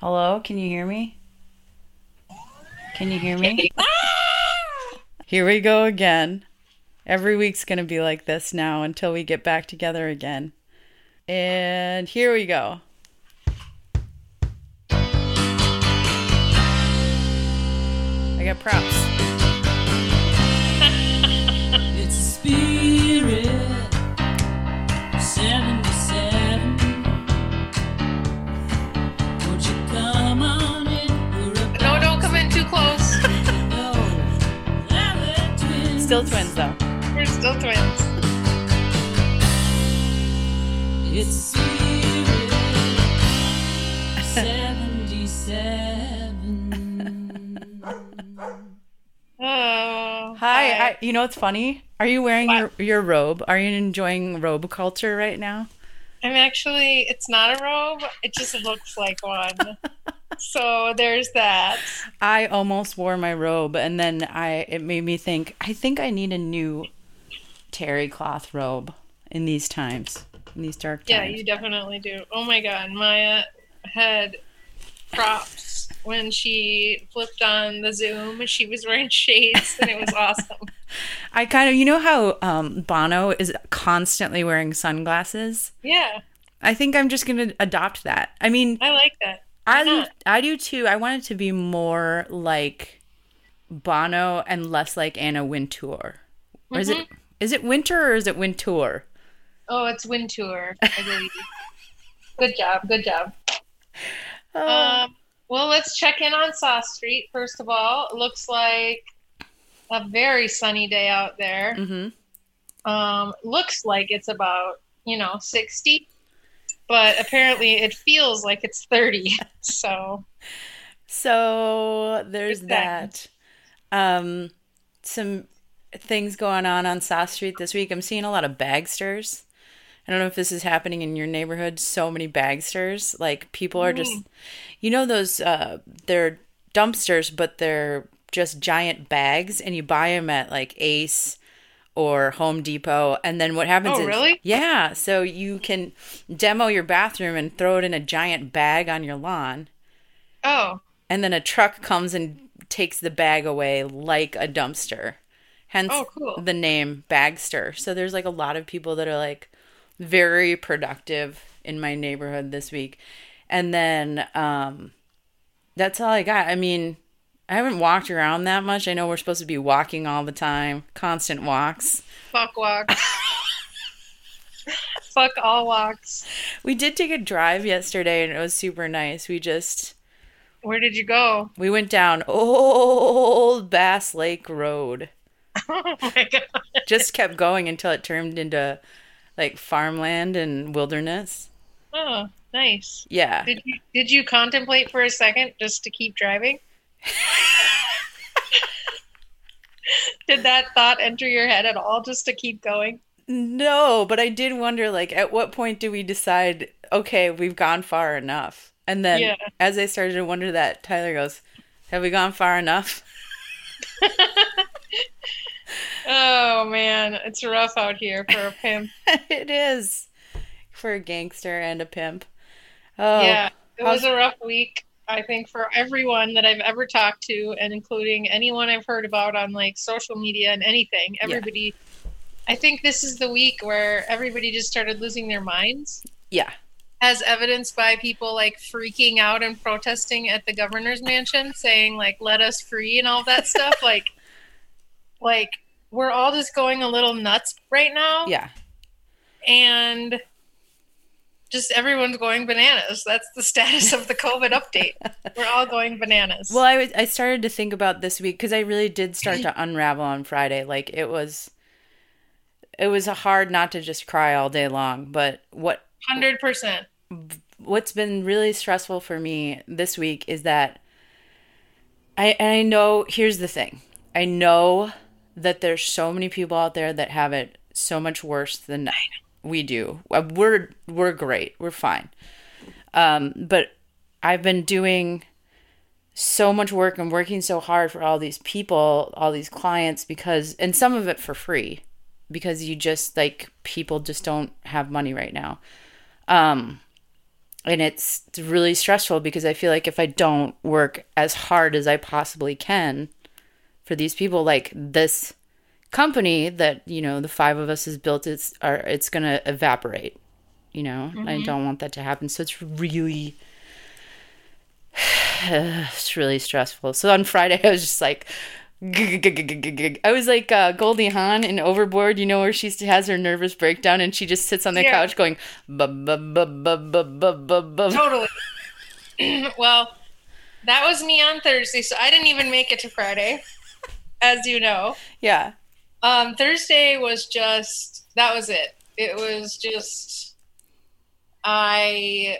Hello, can you hear me? Can you hear me? Ah! Here we go again. Every week's going to be like this now until we get back together again. And here we go. I got props. Still twins though. We're still twins. It's a spirit. 77. Oh. Hi, I, you know what's funny? Are you wearing What? your, your robe? Are you enjoying robe culture right now? I'm actually, it's not a robe. It just looks like one. so there's that. I almost wore my robe and then I it made me think I think I need a new terry cloth robe in these times. In these dark times. Yeah, you definitely do. Oh my God. Maya had props when she flipped on the Zoom. She was wearing shades and it was awesome. I kind of you know how um Bono is constantly wearing sunglasses? Yeah, I think I'm just going to adopt that. I mean, I like that. I do. I do too. I want it to be more like Bono and less like Anna Wintour. Or is it is it Winter or is it Wintour? Oh, it's Wintour. I believe. good job. Good job. Oh. Um, well, let's check in on Saw Street. First of all, it looks like a very sunny day out there. Mhm. Um, looks like it's about you know sixty, but apparently it feels like it's thirty. So So there's that. Exactly. Um, some things going on on South Street this week. I'm seeing a lot of bagsters. I don't know if this is happening in your neighborhood. So many bagsters. Like people are just, you know, those uh, they're dumpsters, but they're just giant bags, and you buy them at like Ace or Home Depot. And then what happens Oh, is, really? yeah, so you can demo your bathroom and throw it in a giant bag on your lawn oh, and then a truck comes and takes the bag away like a dumpster. Hence Oh, cool. the name Bagster. So there's like a lot of people that are like very productive in my neighborhood this week. And then um that's all I got. I mean, I haven't walked around that much. I know we're supposed to be walking all the time, constant walks. fuck walks. fuck all walks. We did take a drive yesterday and it was super nice. We just Where did you go? we went down old Bass Lake Road. Oh my god. just kept going until it turned into like farmland and wilderness. Oh, nice. Yeah. Did you did you contemplate for a second just to keep driving? Did that thought enter your head at all just to keep going? No, but I did wonder like at what point do we decide okay, we've gone far enough? And then Yeah. as I started to wonder that, Tyler goes, "Have we gone far enough?" Oh man, it's rough out here for a pimp. it is for a gangster and a pimp. Oh. yeah, it was a rough week. I think for everyone that I've ever talked to, and including anyone I've heard about on like social media and anything, everybody. I think this is the week where everybody just started losing their minds, Yeah. as evidenced by people like freaking out and protesting at the governor's mansion, saying like "Let us free" and all that stuff. like, like we're all just going a little nuts right now Yeah. and just everyone's going bananas. That's the status of the COVID update. We're all going bananas. Well, I was I started to think about this week because I really did start to unravel on Friday. Like it was, it was hard not to just cry all day long. But what hundred percent. what's been really stressful for me this week is that I and I know here's the thing. I know that there's so many people out there that have it so much worse than we do. Uh, We're we're great. We're fine. Um, but I've been doing so much work and working so hard for all these people, all these clients because and some of it for free because you just like people just don't have money right now. Um and it's really stressful because I feel like if I don't work as hard as I possibly can for these people, like this company that you know the five of us has built, it's are it's gonna evaporate. You know, I don't want that to happen. So it's really, it's really stressful. So on Friday, I was just like. I was like uh, Goldie Hawn in Overboard, you know, where she has her nervous breakdown and she just sits on the Yeah. couch going. Totally. well, that was me on Thursday, so I didn't even make it to Friday, as you know. yeah, Um, Thursday was just that was it. It was just I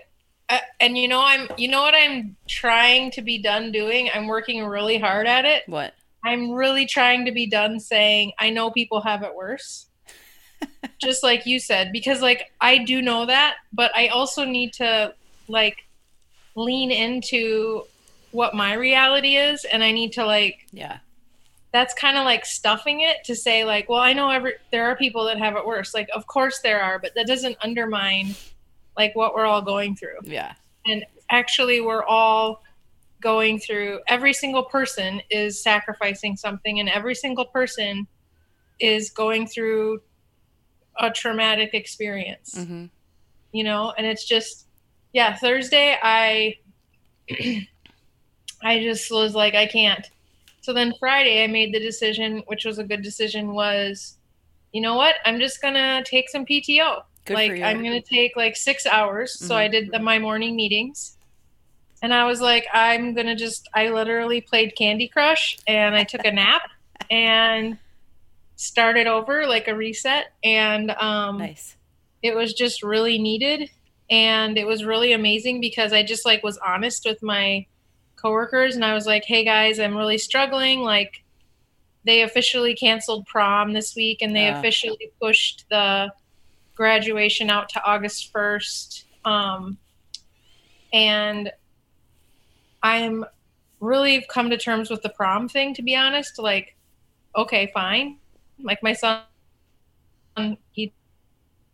uh, and you know I'm you know what I'm trying to be done doing. I'm working really hard at it. what? I'm really trying to be done saying I know people have it worse. Just like you said because like I do know that, but I also need to like lean into what my reality is and I need to like Yeah, that's kind of like stuffing it to say like well i know every there are people that have it worse. Like of course there are but that doesn't undermine like what we're all going through. Yeah, and actually we're all going through every single person is sacrificing something and every single person is going through a traumatic experience. Hmm you know and it's just yeah thursday i i just was like i can't so then friday i made the decision which was a good decision was you know what? I'm just gonna take some pto Good like i'm gonna take like six hours. So i did the, my morning meetings. And i was like i'm gonna just i literally played candy crush and i took a nap and started over like a reset. And um nice. it was just really needed. And it was really amazing because i just like was honest with my coworkers and i was like hey guys i'm really struggling. Like they officially canceled prom this week and they officially pushed the graduation out to august 1st um, and i'm really come to terms with the prom thing to be honest. Like okay fine. Like my son he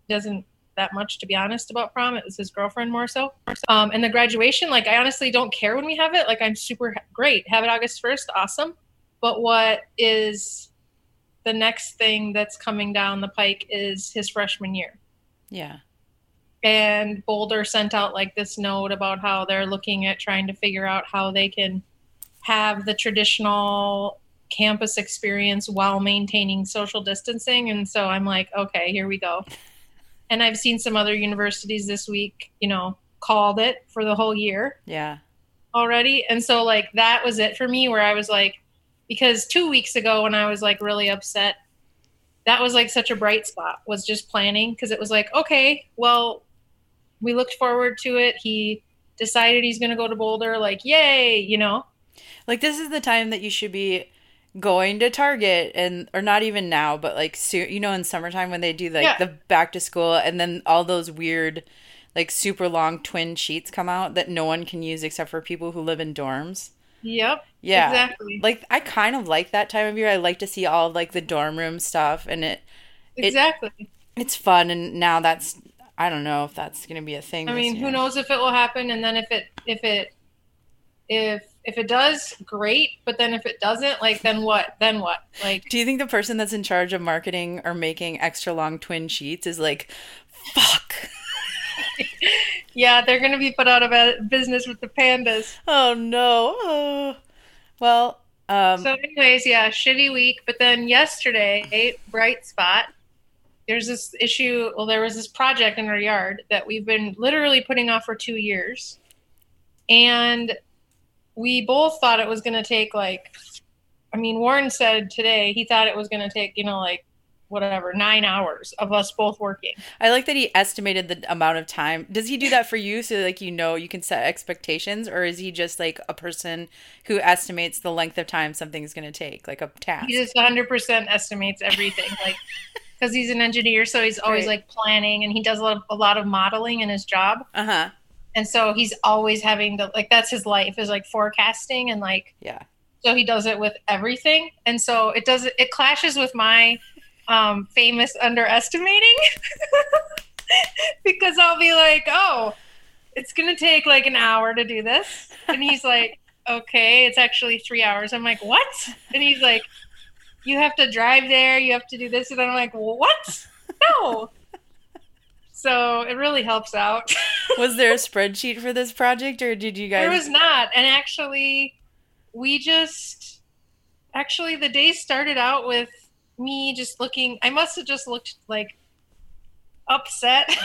doesn't that much to be honest about prom. It was his girlfriend more so. Um, and the graduation like i honestly don't care when we have it. Like i'm super great. Have it august 1st awesome. But what is the next thing that's coming down the pike is his freshman year. Yeah, and Boulder sent out like this note about how they're looking at trying to figure out how they can have the traditional campus experience while maintaining social distancing. And so I'm like okay here we go and I've seen some other universities this week you know called it for the whole year yeah, already. And so like that was it for me where I was like because 2 weeks ago when I was like really upset that was like such a bright spot was just planning because it was like okay, well we looked forward to it. He decided he's going to go to Boulder like yay, you know. like this is the time that you should be going to Target and or not even now, but like soon, you know, in summertime when they do like Yeah. the back to school and then all those weird, like super long twin sheets come out that no one can use except for people who live in dorms. Yep. Yeah, Exactly. like I kind of like that time of year. I like to see all like the dorm room stuff, and it Exactly. it's fun. And now that's I don't know if that's gonna be a thing. I mean, year. who knows if it will happen and then if it if it if if it does, great, but then if it doesn't, like then what? Then what? Like Do you think the person that's in charge of marketing or making extra long twin sheets is like, fuck? Yeah, they're going to be put out of business with the pandas. Oh no. Oh. Well, um, So, anyways, yeah, shitty week. But then yesterday, bright spot. There's this issue. Well, there was this project in our yard that we've been literally putting off for two years, and we both thought it was going to take like. I mean, Warren said today he thought it was going to take you know like whatever nine hours of us both working. I like that he estimated the amount of time. Does he do that for you so like you know you can set expectations, or is he just like a person who estimates the length of time something's going to take, like a task? He just 100% estimates everything, like because he's an engineer, so he's always Right. like planning, and he does a lot, of, a lot of modeling in his job, Uh huh. And so he's always having to like that's his life is like forecasting and like Yeah. so he does it with everything, and so it does it clashes with my um, famous underestimating because I'll be like, oh. it's going to take like an hour to do this. And he's like, okay, it's actually three hours. I'm like, what? And he's like, you have to drive there. You have to do this. And I'm like, what? No. So it really helps out. Was there a spreadsheet for this project, or did you guys? There was not. And actually, we just actually the day started out with me just looking. I must have just looked like upset.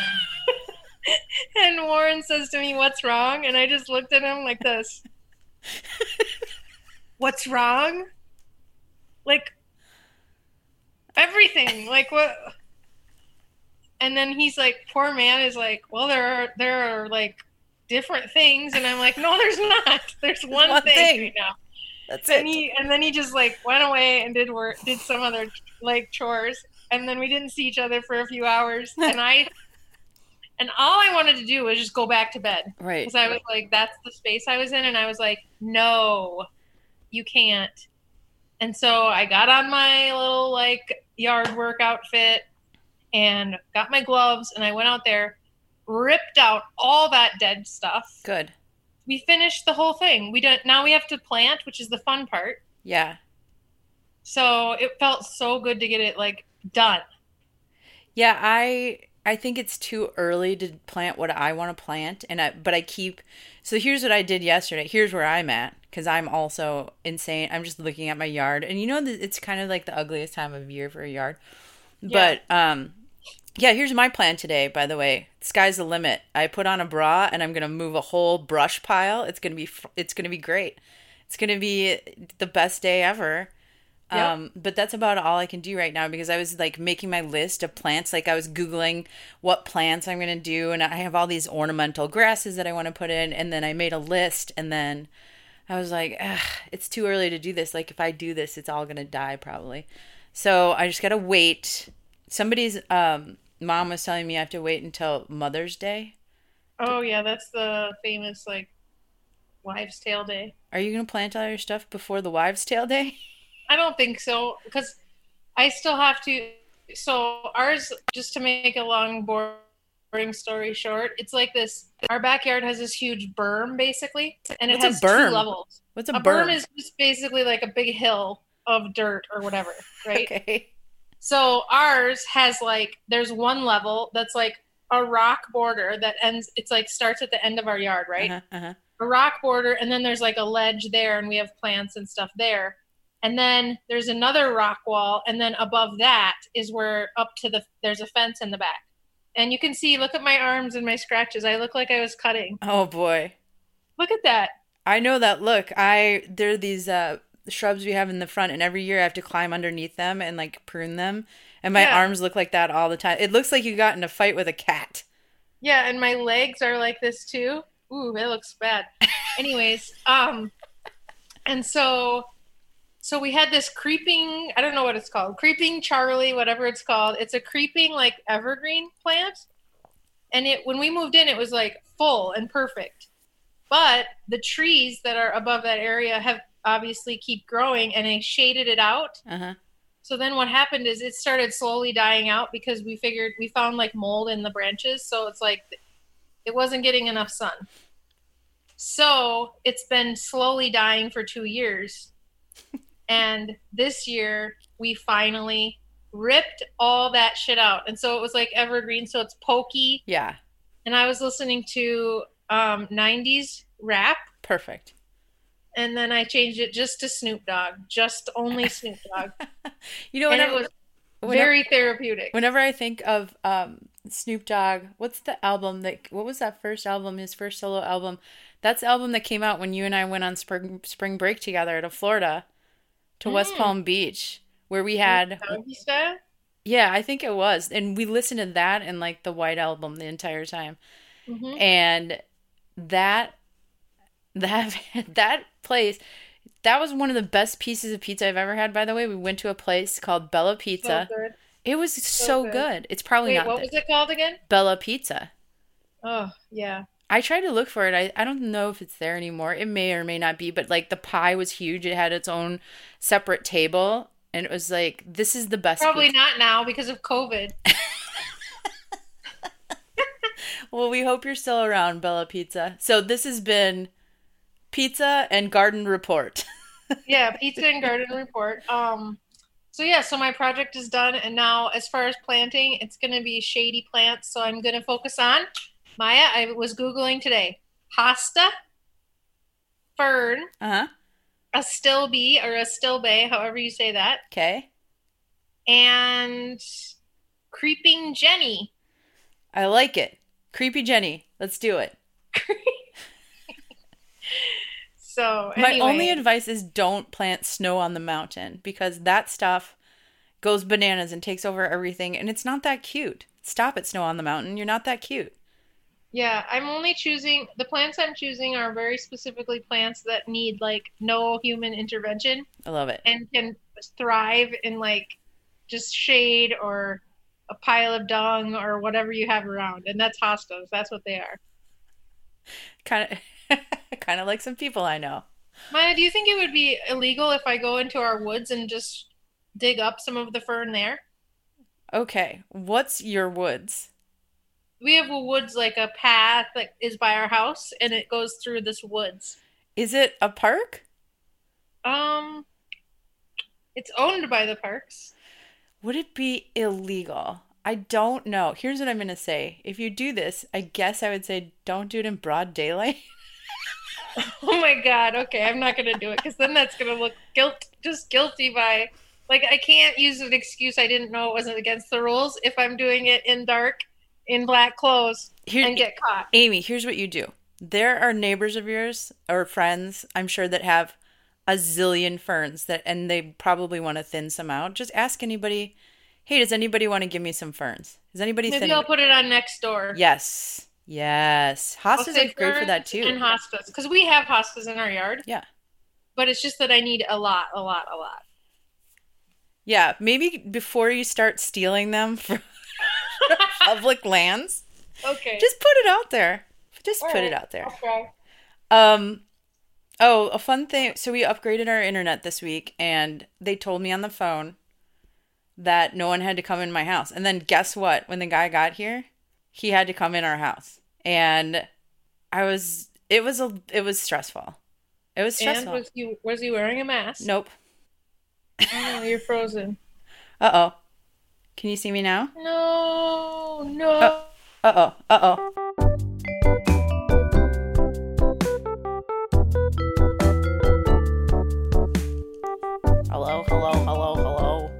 and Warren says to me, "What's wrong?" And I just looked at him like this. What's wrong? Like everything. Like what? And then he's like, "Poor man is like, well, there are there are like different things," and I'm like, "No, there's not. There's one, one thing, thing. right now." That's and it. he and then he just like went away and did work did some other like chores and then we didn't see each other for a few hours and i and all i wanted to do was just go back to bed Right. because i was like that's the space i was in and i was like no you can't and so i got on my little like yard work outfit and got my gloves and i went out there ripped out all that dead stuff Good. we finished the whole thing we don't now we have to plant which is the fun part Yeah. so it felt so good to get it like done. Yeah, I I think it's too early to plant what I want to plant and I but I keep So here's what I did yesterday. Here's where I'm at cuz I'm also insane. I'm just looking at my yard and you know it's kind of like the ugliest time of year for a yard. But um yeah, here's my plan today, by the way. Sky's the limit. I put on a bra and I'm going to move a whole brush pile. It's going to be it's going to be great. It's going to be the best day ever. Yep. Um, but that's about all I can do right now because I was like making my list of plants. Like I was Googling what plants I'm going to do. And I have all these ornamental grasses that I want to put in. And then I made a list. And then I was like, Ugh, it's too early to do this. Like if I do this, it's all going to die probably. So I just got to wait. Somebody's um, mom was telling me I have to wait until Mother's Day. Oh yeah, that's the famous like wives' tale day. Are you going to plant all your stuff before the Wives' Tale Day? I don't think so because I still have to. So ours, just to make a long boring story short, it's like this. Our backyard has this huge berm basically, and it What's a has berm? two levels. What's a, A berm? berm is just basically like a big hill of dirt or whatever, right? okay. So ours has like there's one level that's like a rock border that ends. It's like starts at the end of our yard, right? Uh-huh, uh-huh. a rock border and then there's like a ledge there and we have plants and stuff there and then there's another rock wall and then above that is where up to the there's a fence in the back and you can see look at my arms and my scratches i look like i was cutting Oh boy. look at that I know that look. I there are these uh shrubs we have in the front and every year I have to climb underneath them and like prune them. And my Yeah. arms look like that all the time. It looks like you got in a fight with a cat. yeah and my legs are like this too ooh it looks bad anyways um and so so we had this creeping i don't know what it's called creeping charlie whatever it's called it's a creeping like evergreen plant and it when we moved in it was like full and perfect but the trees that are above that area have obviously keep growing and they shaded it out Uh-huh. so then what happened is it started slowly dying out because we figured we found like mold in the branches. So it's like it wasn't getting enough sun. So it's been slowly dying for two years. and this year we finally ripped all that shit out. And so it was like evergreen. So it's pokey. Yeah. And I was listening to um, 90s rap. Perfect. And then I changed it just to Snoop Dogg, just only Snoop Dogg. You know and whenever, it was whenever, very therapeutic. whenever I think of um Snoop Dogg, what's the album that what was that first album, his first solo album? That's the album that came out when you and I went on spring spring break together to Florida to West Mm. Palm Beach where we had Yeah, I think it was. And we listened to that and like the White Album the entire time. Mhm. And that that that place that was one of the best pieces of pizza I've ever had by the way. We went to a place called Bella Pizza. So it was so, good. good. It's probably Wait, not what was it called again? Bella Pizza. Oh, yeah. I tried to look for it. I, I don't know if it's there anymore. It may or may not be, but like the pie was huge. It had its own separate table and it was like this is the best Probably pizza. not now because of COVID. Well, we hope you're still around, Bella Pizza. So this has been Pizza and Garden Report. yeah, pizza and garden report. Um, so yeah, so my project is done, and now as far as planting, it's gonna be shady plants. So I'm gonna focus on Maya. I was googling today, hosta, fern, Uh huh. a still bee or a still bay, however you say that, Okay. and creeping Jenny. I like it. Creepy Jenny. Let's do it. So My only advice is don't plant snow on the mountain because that stuff goes bananas and takes over everything and it's not that cute. Stop it, snow on the mountain. You're not that cute. Yeah, I'm only choosing the plants I'm choosing are very specifically plants that need like no human intervention I love it. and can thrive in like just shade or a pile of dung or whatever you have around. And that's hostas. That's what they are. Kind of kind of like some people I know. Maya, do you think it would be illegal if I go into our woods and just dig up some of the fern there? Okay, what's your woods? We have a woods like a path that is by our house and it goes through this woods. Is it a park? Um it's owned by the parks. Would it be illegal? I don't know. Here's what I'm going to say. If you do this, I guess I would say don't do it in broad daylight. Oh my god, okay, I'm not gonna do it because then that's gonna look guilt just guilty by like I can't use an excuse I didn't know it wasn't against the rules if I'm doing it in dark in black clothes Here, and get caught. Amy, here's what you do. There are neighbors of yours or friends, I'm sure, that have a zillion ferns that, and they probably want to thin some out. Just ask anybody. Hey, does anybody want to give me some ferns? Is anybody Maybe thinning? I'll put it on next door. Yes, yes. Hostas are great for that too. And hostas because we have hostas in our yard, Yeah, but it's just that I need a lot, a lot, a lot. yeah. Maybe before you start stealing them from public lands, Okay. just put it out there. Just All put it out there. I'll. Um, oh, a fun thing. So we upgraded our internet this week, and they told me on the phone that no one had to come in my house. And then guess what? When the guy got here, he had to come in our house, and I was. It was a. It was stressful. It was stressful. And was he was he wearing a mask? Nope. Oh you're frozen. Uh oh. Can you see me now? No, no. Uh oh. Uh oh. Hello. Hello. Hello.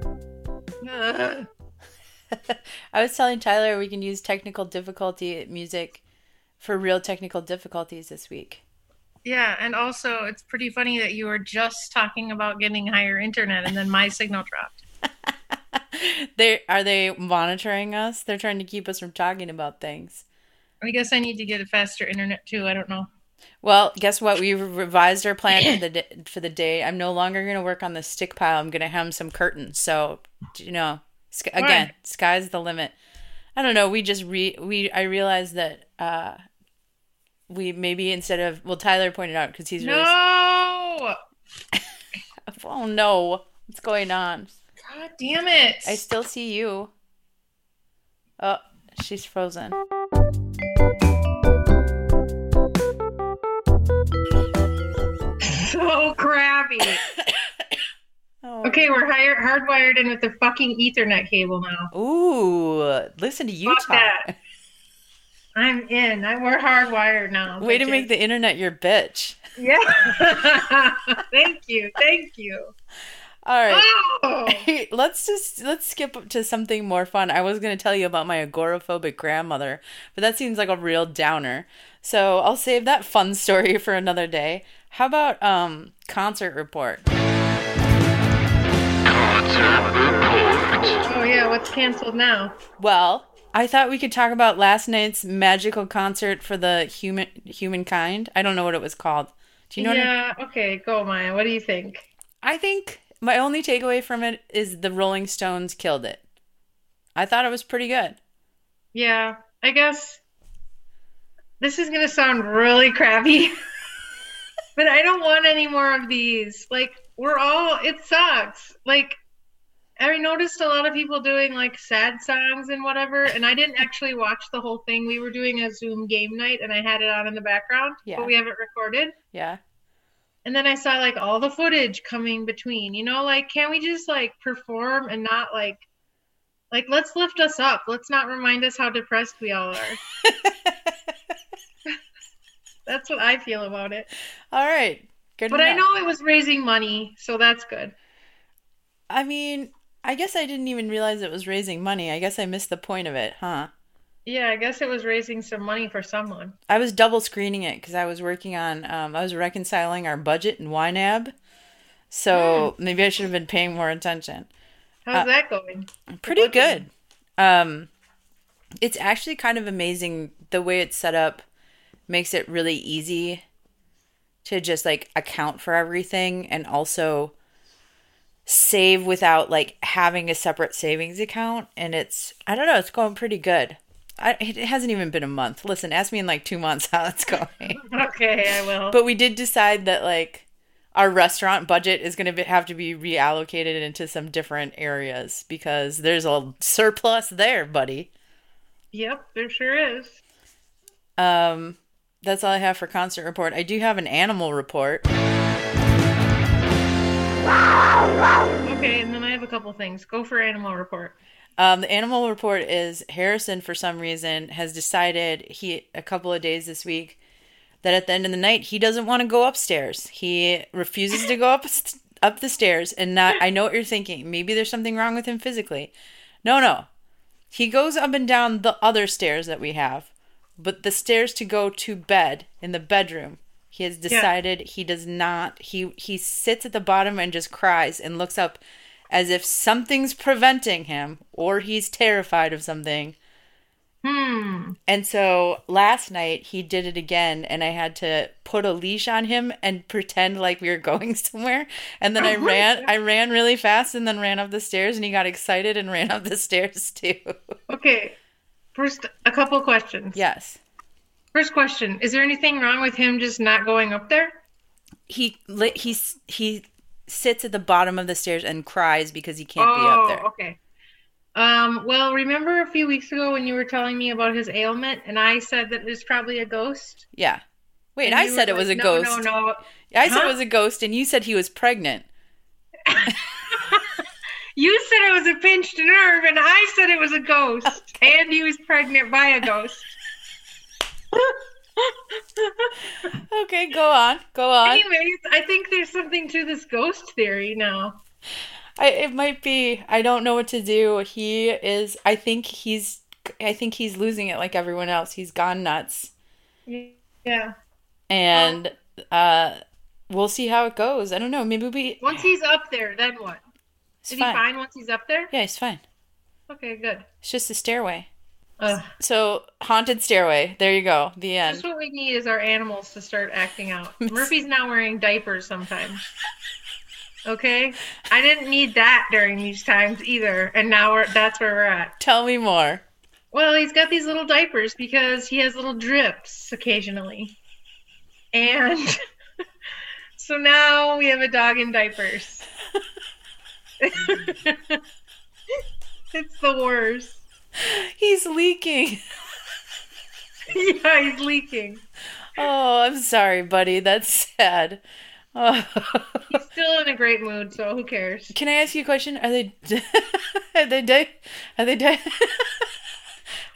Hello. I was telling Tyler we can use technical difficulty music for real technical difficulties this week. Yeah, and also it's pretty funny that you were just talking about getting higher internet and then my signal dropped. they are they monitoring us? They're trying to keep us from talking about things. I guess I need to get a faster internet too. I don't know. Well, guess what? We revised our plan for the day, for the day. I'm no longer going to work on the stick pile. I'm going to hem some curtains. So, you know, again, Why? sky's the limit. I don't know. We just re we I realized that uh we maybe instead of well Tyler pointed out because he's really No! oh no what's going on God damn it! I still see you oh she's frozen oh, so crappy. oh. Okay, we're higher, hardwired in with the fucking Ethernet cable now. ooh listen to you Fuck talk that. I'm in. I, we're hardwired now. way to make the internet your bitch Yeah. thank you. Thank you. all right Oh! Hey, let's just let's skip to something more fun. I was going to tell you about my agoraphobic grandmother, but that seems like a real downer. So I'll save that fun story for another day. How about um concert report? Oh yeah, what's canceled now? Well, I thought we could talk about last night's magical concert for the human humankind. I don't know what it was called. Do you know? I, yeah. Okay, go Maya. What do you think? I think my only takeaway from it is the Rolling Stones killed it. I thought it was pretty good. Yeah, I guess this is gonna sound really crappy, but I don't want any more of these. Like we're all. It sucks. Like I noticed a lot of people doing like sad songs and whatever, and I didn't actually watch the whole thing. We were doing a Zoom game night, and I had it on in the background, Yeah. but we haven't recorded. Yeah. And then I saw like all the footage coming between. You know, like can we just like perform and not like like let's lift us up. Let's not remind us how depressed we all are. That's what I feel about it. All right. Good. But I know it was raising money, so that's good. I mean, I guess I didn't even realize it was raising money. I guess I missed the point of it, huh? Yeah, I guess it was raising some money for someone. I was double screening it because I was working on, um, I was reconciling our budget in YNAB. So maybe I should have been paying more attention. How's Uh, that going? Pretty budget? good. Um, it's actually kind of amazing the way it's set up makes it really easy to just like account for everything and also save without like having a separate savings account and it's I don't know it's going pretty good. I, it hasn't even been a month. Listen, ask me in like 2 months how it's going. Okay, I will. but we did decide that like our restaurant budget is going to have to be reallocated into some different areas because there's a surplus there, buddy. yep, there sure is. Um, that's all I have for concert report. I do have an animal report. Okay, and then I have a couple things. Go for animal report. Um, the animal report is Harrison for some reason has decided he a couple of days this week that at the end of the night he doesn't want to go upstairs. He refuses to go up up the stairs and not I know what you're thinking. Maybe there's something wrong with him physically. No, no. He goes up and down the other stairs that we have, but the stairs to go to bed in the bedroom. He has decided he does not. He he sits at the bottom and just cries and looks up as if something's preventing him or he's terrified of something. Hmm. And so last night he did it again, and I had to put a leash on him and pretend like we were going somewhere. And then I Oh my ran, God. I ran really fast, and then ran up the stairs, and he got excited and ran up the stairs too. Okay. First, a couple questions. yes, First question: Is there anything wrong with him just not going up there? he he he sits at the bottom of the stairs and cries because he can't be oh, up there. okay. Um. Well, remember a few weeks ago when you were telling me about his ailment, and I said that it was probably a ghost. Yeah. Wait, And I said it was a like, ghost. No, no, no. I said it was a ghost, and you said he was pregnant. You said it was a pinched nerve, and I said it was a ghost, and he was pregnant by a ghost. Okay, go on, go on. Anyways, I think there's something to this ghost theory now. I, it might be. I don't know what to do. He is. I think he's. I think he's losing it like everyone else. He's gone nuts, Yeah. and uh, we'll see how it goes. I don't know. Maybe we. Once he's up there, then what? Is he fine once he's up there? Yeah, he's fine. Okay, good. It's just a stairway. Ugh. So haunted stairway. There you go. The Just end. what we need is our animals to start acting out. Murphy's now wearing diapers sometimes. Okay? I didn't need that during these times either, and now we're that's where we're at. Tell me more. Well, he's got these little diapers because he has little drips occasionally. And so now we have a dog in diapers. it's the worst. He's leaking. yeah, he's leaking. Oh, I'm sorry, buddy. That's sad. Oh. He's still in a great mood, so who cares? Can I ask you a question? Are they are they di- are they di-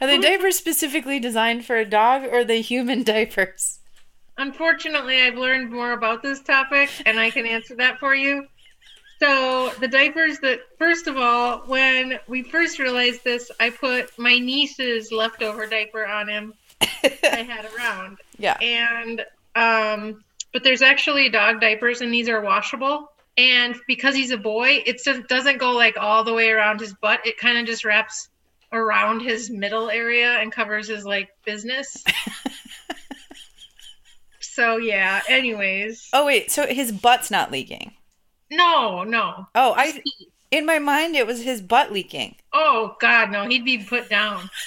are they diapers specifically designed for a dog or are they human diapers? Unfortunately, I've learned more about this topic and I can answer that for you. So, the diapers that, first of all, when we first realized this, I put my niece's leftover diaper on him I had around. yeah. And, um, but there's actually dog diapers and these are washable. And because he's a boy, it just doesn't go like all the way around his butt. It kind of just wraps around his middle area and covers his like business. so yeah, anyways. Oh wait, so his butt's not leaking. No, no. Oh, I in my mind it was his butt leaking. Oh God, no. He'd be put down.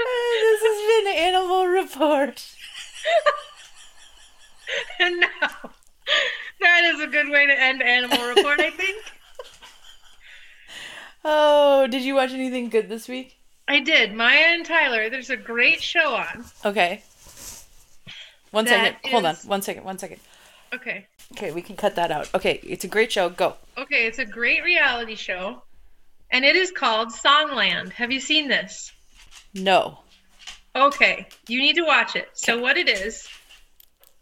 Uh, this has been Animal Report. And now, That is a good way to end Animal Report, I think. Oh, did you watch anything good this week? I did. Maya and Tyler, there's a great show on. Okay. One second. Second. Hold on. One second. One second. Okay. Okay, we can cut that out. Okay, it's a great show. Go. Okay, it's a great reality show. And it is called Songland. Have you seen this? No. Okay, you need to watch it. So what it is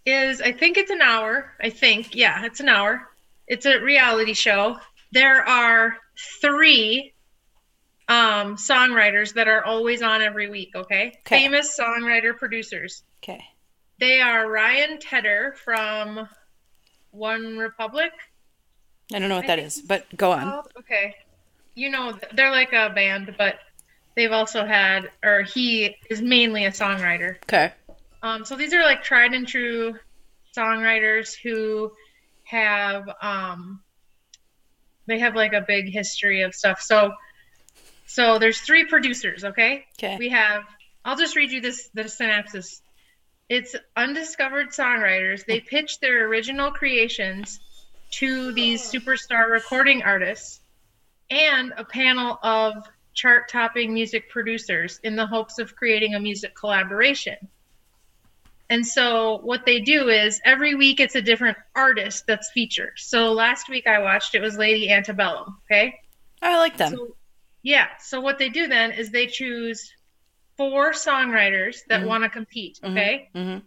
is I think it's an hour. I think yeah, it's an hour. It's a reality show. There are three um, songwriters that are always on every week. Okay, Okay. famous songwriter producers. Okay. They are Ryan Tedder from One Republic. I don't know what that is, but go on. Oh, okay. You know, they're like a band, but they've also had, or he is mainly a songwriter. Okay. Um, so these are like tried and true songwriters who have, um, they have like a big history of stuff. So, so there's three producers. Okay. Okay. We have. I'll just read you this the synopsis. It's undiscovered songwriters. They pitch their original creations to these superstar recording artists and a panel of chart topping music producers in the hopes of creating a music collaboration. And so what they do is every week it's a different artist that's featured. So last week I watched it was Lady Antebellum, okay? I like them. So, yeah. So what they do then is they choose four songwriters that Mhm. want to compete. Mhm. Okay. hmm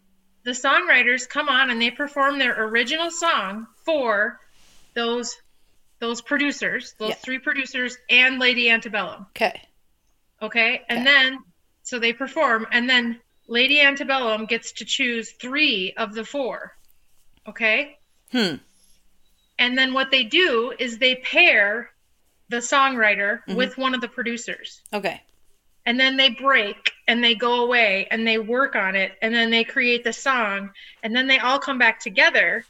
The songwriters come on and they perform their original song for those those producers, those Yeah. three producers, and Lady Antebellum. Okay. Okay. And Okay. then so they perform, and then Lady Antebellum gets to choose three of the four. Okay. Hmm. And then what they do is they pair the songwriter Mhm. with one of the producers. Okay. And then they break and they go away and they work on it and then they create the song and then they all come back together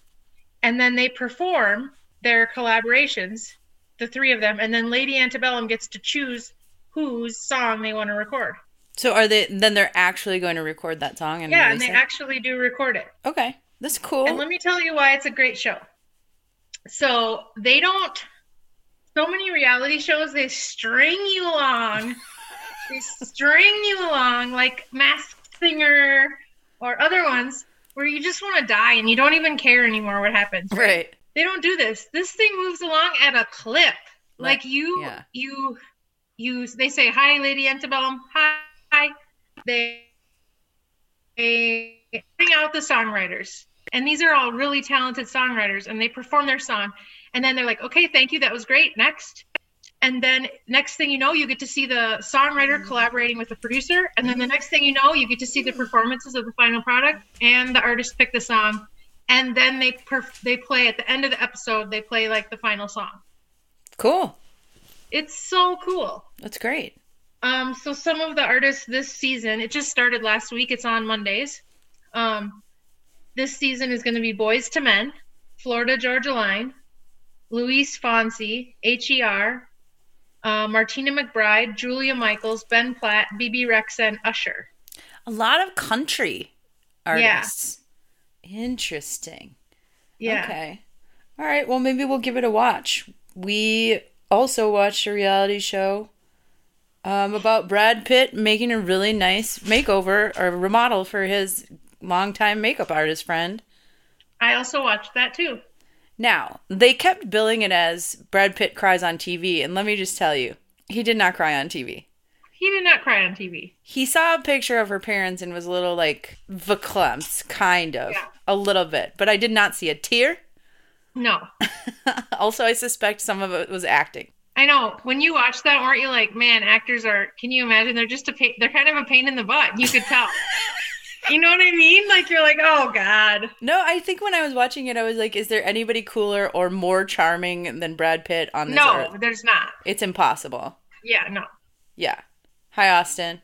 and then they perform their collaborations, the three of them, and then Lady Antebellum gets to choose whose song they want to record. So are they? Then they're actually going to record that song and Yeah, and they it? actually do record it. Okay, that's cool. And let me tell you why it's a great show. So they don't. So many reality shows they string you along. they string you along like Masked Singer or other ones where you just want to die and you don't even care anymore what happens. right. They don't do this. This thing moves along at a clip. Like Right. you, Yeah. you, you. They say hi, Lady Antebellum. Hi. They they bring out the songwriters, and these are all really talented songwriters, and they perform their song, and then they're like, okay, thank you, that was great. Next. And then next thing you know, you get to see the songwriter collaborating with the producer, and then the next thing you know, you get to see the performances of the final product, and the artist pick the song, and then they perf- they play at the end of the episode, they play like the final song. Cool. It's so cool. That's great. Um, so some of the artists this season, it just started last week. It's on Mondays. Um, this season is going to be Boyz II Men, Florida Georgia Line, Luis Fonsi, H.E.R., uh, Martina McBride, Julia Michaels, Ben Platt, Bebe Rexha, and Usher. A lot of country artists. Yeah. Interesting. Yeah. Okay. All right. Well, maybe we'll give it a watch. We also watched a reality show um, about Brad Pitt making a really nice makeover or remodel for his longtime makeup artist friend. I also watched that too. Now, they kept billing it as Brad Pitt cries on TV, and let me just tell you, he did not cry on TV. He did not cry on TV. He saw a picture of her parents and was a little like verklempt, kind of. Yeah. A little bit. But I did not see a tear. No. also, I suspect some of it was acting. I know. When you watch that, weren't you like, man, actors are, can you imagine? They're just a pain, they're kind of a pain in the butt. You could tell. you know what I mean? Like, you're like, oh, God. No, I think when I was watching it, I was like, is there anybody cooler or more charming than Brad Pitt on this No, earth? there's not. It's impossible. Yeah, no. Yeah. Hi, Austin.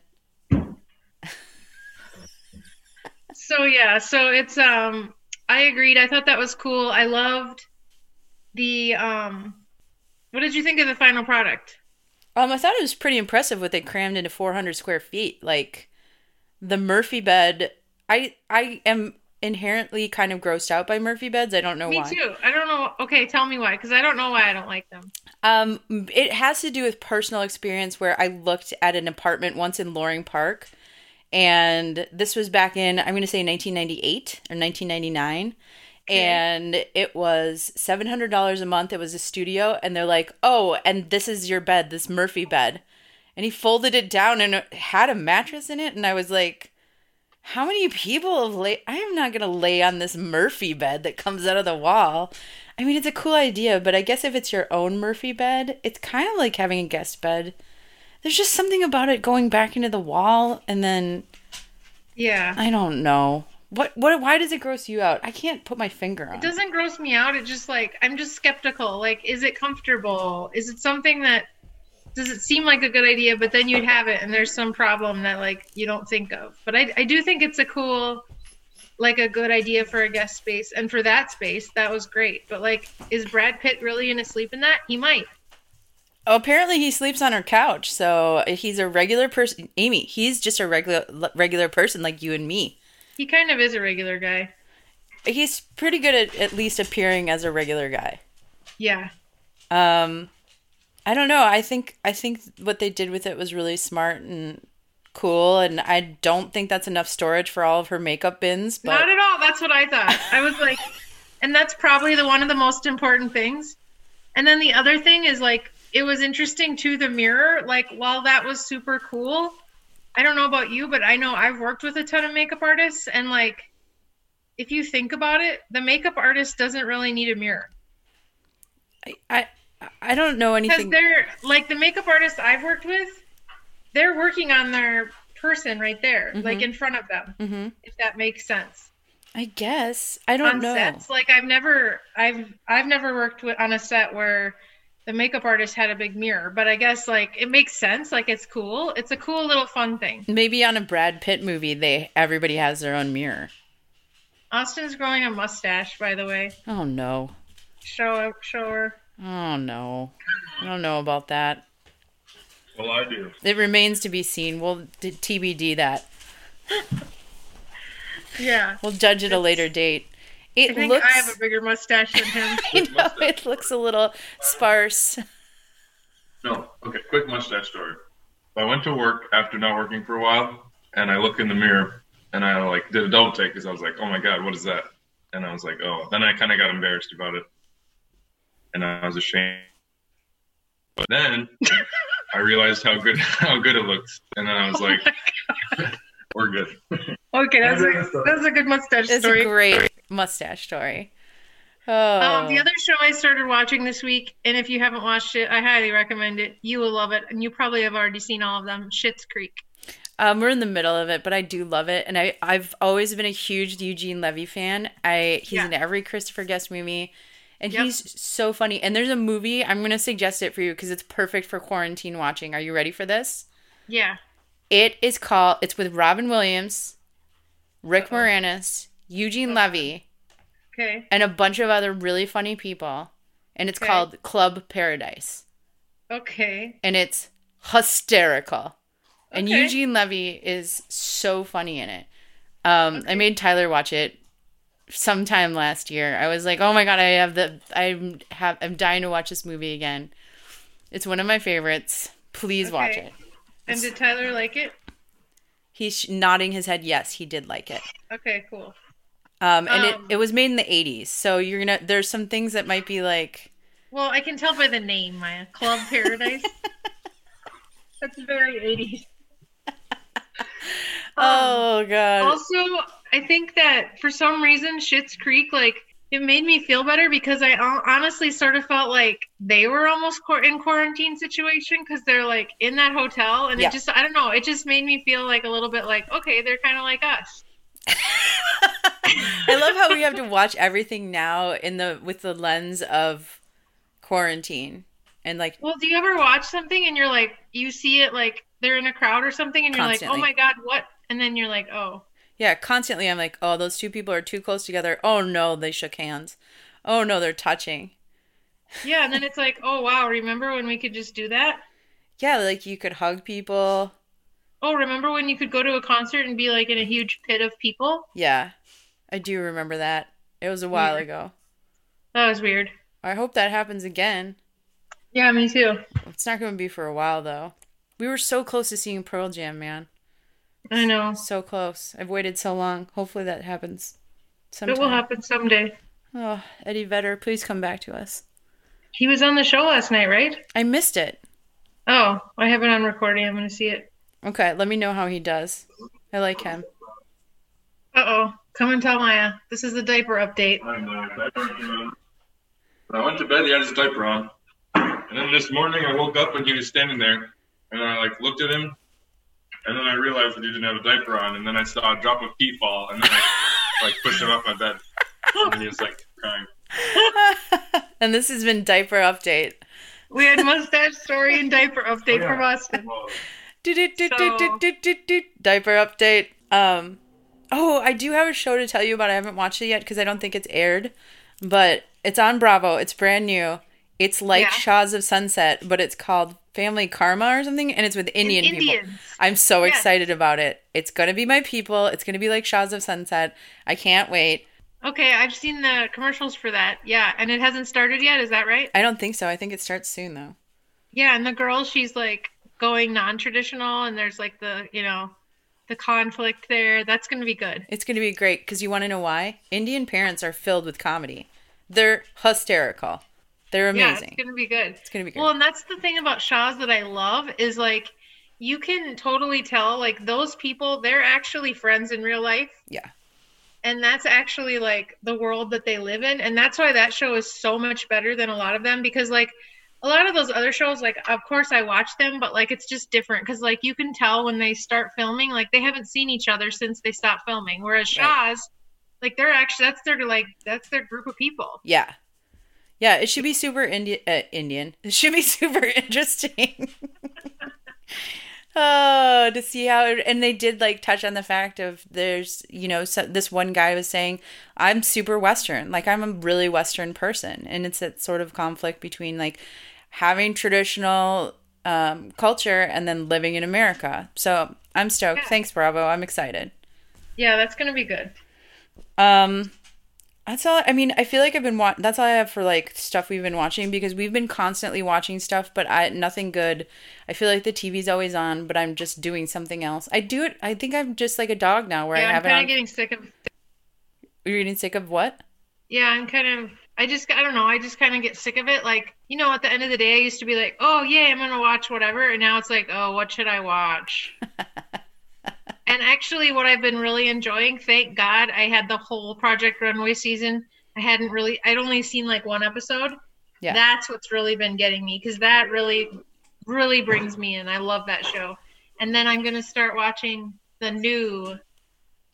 So yeah, so it's um I agreed. I thought that was cool. I loved the um what did you think of the final product? Um, I thought it was pretty impressive what they crammed into 400 square feet. Like the Murphy bed, I I am inherently kind of grossed out by Murphy beds. I don't know Me why. Me too. I don't know. Okay, tell me why, because I don't know why I don't like them. Um, it has to do with personal experience where I looked at an apartment once in Loring Park, and this was back in I'm going to say 1998 or 1999, and it was seven hundred dollars a month. It was a studio, and they're like, "Oh, and this is your bed, this Murphy bed," and he folded it down and it had a mattress in it, and I was like. How many people have lay? I am not gonna lay on this Murphy bed that comes out of the wall. I mean, it's a cool idea, but I guess if it's your own Murphy bed, it's kind of like having a guest bed. There's just something about it going back into the wall, and then Yeah. I don't know what what. Why does it gross you out? I can't put my finger on. It it. doesn't gross me out. It just like I'm just skeptical. Like, is it comfortable? Is it something that does it seem like a good idea, but then you'd have it and there's some problem that like you don't think of. But I I do think it's a cool like a good idea for a guest space and for that space that was great. But like is Brad Pitt really gonna sleep in that? He might. Oh, apparently he sleeps on her couch, so he's a regular person. Amy, he's just a regular regular person like you and me. He kind of is a regular guy. He's pretty good at at least appearing as a regular guy. Yeah. Um, I don't know. I think I think what they did with it was really smart and cool, and I don't think that's enough storage for all of her makeup bins. But Not at all. That's what I thought. I was like, and that's probably the one of the most important things. And then the other thing is like, it was interesting to the mirror. Like, while that was super cool, I don't know about you, but I know I've worked with a ton of makeup artists, and like, if you think about it, the makeup artist doesn't really need a mirror I I don't know anything. because they're like the makeup artists I've worked with. They're working on their person right there, like in front of them. Mhm. If that makes sense. I guess I don't on know. sets. Like I've never, I've, I've never worked with on a set where the makeup artist had a big mirror. But I guess like it makes sense. Like it's cool. It's a cool little fun thing. Maybe on a Brad Pitt movie, they everybody has their own mirror. Austin's growing a mustache, by the way. Oh no. Show, show her. Oh no. I don't know about that. Well, I do. It remains to be seen. We'll d- TBD that. Yeah. We'll judge at a later date. It I think looks. I have a bigger mustache than him. I know it looks a little sparse. No. Okay, quick mustache story. I went to work after not working for a while, and I look in the mirror, and I like did a double take because I was like, "Oh my god, what is that?" And I was like, "Oh." Then I kind of got embarrassed about it, and I was ashamed. But then I realized how good how good it looked, and then I was like, "We're good." Okay, that's a, that's a good mustache story It's a great mustache story. Oh, Um, the other show I started watching this week, and if you haven't watched it, I highly recommend it. You will love it, and you probably have already seen all of them. Schitt's Creek. um, we're in the middle of it, but I do love it, and I I've always been a huge Eugene Levy fan. I he's Yeah. in every Christopher Guest movie, and Yep. he's so funny. And there's a movie I'm gonna suggest it for you because it's perfect for quarantine watching. Are you ready for this? Yeah. It is called. It's with Robin Williams, Rick Moranis, Eugene Levy, Okay. and a bunch of other really funny people, and it's Okay. called Club Paradise. Okay. and it's hysterical. And Eugene Levy is so funny in it. Um, I made Tyler watch it sometime last year. I was like, "Oh my god, I have the I'm have I'm dying to watch this movie again." It's one of my favorites. Please watch it. And did Tyler like it? He's nodding his head. Yes, he did like it. Okay, cool. Um, and Um, it, it was made in the 80s. So you're going to there's some things that might be like Well, I can tell by the name, Maya. Club Paradise. That's very 80s. Oh god. Also, I think that for some reason, Schitt's Creek, like, it made me feel better because I honestly sort of felt like they were almost in quarantine situation because they're like in that hotel, and Yeah. it just I don't know, it just made me feel like a little bit like okay, they're kind of like us. I love how we have to watch everything now in the with the lens of quarantine and like Well, do you ever watch something and you're like, you see it like they're in a crowd or something, and you're Constantly. like, oh my god, what? And then you're like, oh, yeah, constantly I'm like, oh, those two people are too close together. Oh no, they shook hands. Oh no, they're touching. yeah. And then it's like, oh wow, remember when we could just do that? Yeah, like you could hug people. Oh, remember when you could go to a concert and be like in a huge pit of people? Yeah. I do remember that. It was a while Weird. ago. That was weird. I hope that happens again. Yeah, me too. It's not going to be for a while though. We were so close to seeing Pearl Jam, man. I know. So close. I've waited so long. Hopefully that happens. It will happen someday. Oh, Eddie Vedder, please come back to us. He was on the show last night, right? I missed it. Oh, I have it on recording. I'm going to see it. Okay, let me know how he does. I like him. Uh oh. Come and tell Maya. This is the diaper update. I know. diaper's on. When I went to bed, he had his diaper on. And then this morning, I woke up and he was standing there. And I like looked at him, and then I realized that he didn't have a diaper on. And then I saw a drop of pee fall, and then I like pushed him off my bed, and he was like crying. and this has been Diaper Update. We had mustache story and diaper update Oh, from yeah. Austin. Well, Do-do-do-do-do-do-do. Diaper Update. Um, oh, I do have a show to tell you about. I haven't watched it yet because I don't think it's aired, but it's on Bravo. It's brand new. It's like Yeah. Shahs of Sunset, but it's called Family Karma or something, and it's with Indian people. Indians. I'm so Yes. excited about it. It's gonna be my people. It's gonna be like Shahs of Sunset. I can't wait. Okay, I've seen the commercials for that. Yeah, and it hasn't started yet. Is that right? I don't think so. I think it starts soon though. Yeah, and the girl, she's like going non-traditional, and there's like the you know, the conflict there. That's gonna be good. It's to be great because you want to know why? Indian parents are filled with comedy. They're hysterical. They're amazing. Yeah, it's gonna be good. it's going to be good. Well, and that's the thing about Shahs that I love is like you can totally tell like those people they're actually friends in real life. yeah. And that's actually like the world that they live in. And that's why that show is so much better than a lot of them because like a lot of those other shows like of course I watch them but like it's just different cuz like you can tell when they start filming like they haven't seen each other since they stopped filming whereas Right. Shahs like they're actually that's their like that's their group of people. Yeah. Yeah, it should be super Indi- uh, Indian. It should be super interesting. oh, to see how it, and they did like touch on the fact of there's, you know, so, this one guy was saying, "I'm super western. Like I'm a really western person." And it's that sort of conflict between like having traditional um, culture and then living in America. So, I'm stoked. Yeah. Thanks, Bravo. I'm excited. Yeah, that's going to be good. Um, that's all. I mean, I feel like I've been watching. That's all I have for like stuff we've been watching because we've been constantly watching stuff, but I nothing good. I feel like the TV's always on, but I'm just doing something else. I do it. I think I'm just like a dog now, where Yeah, I I'm have it kind of getting sick of You're getting sick of what? Yeah, I'm kind of. I just. I don't know. I just kind of get sick of it. Like, you know, at the end of the day, I used to be like, "Oh yeah, I'm gonna watch whatever," and now it's like, "Oh, what should I watch?" and actually, what I've been really enjoying, thank God, I had the whole Project Runway season. I hadn't really. I'd only seen like one episode. Yeah. That's what's really been getting me because that really, really brings me in. I love that show. And then I'm gonna start watching the new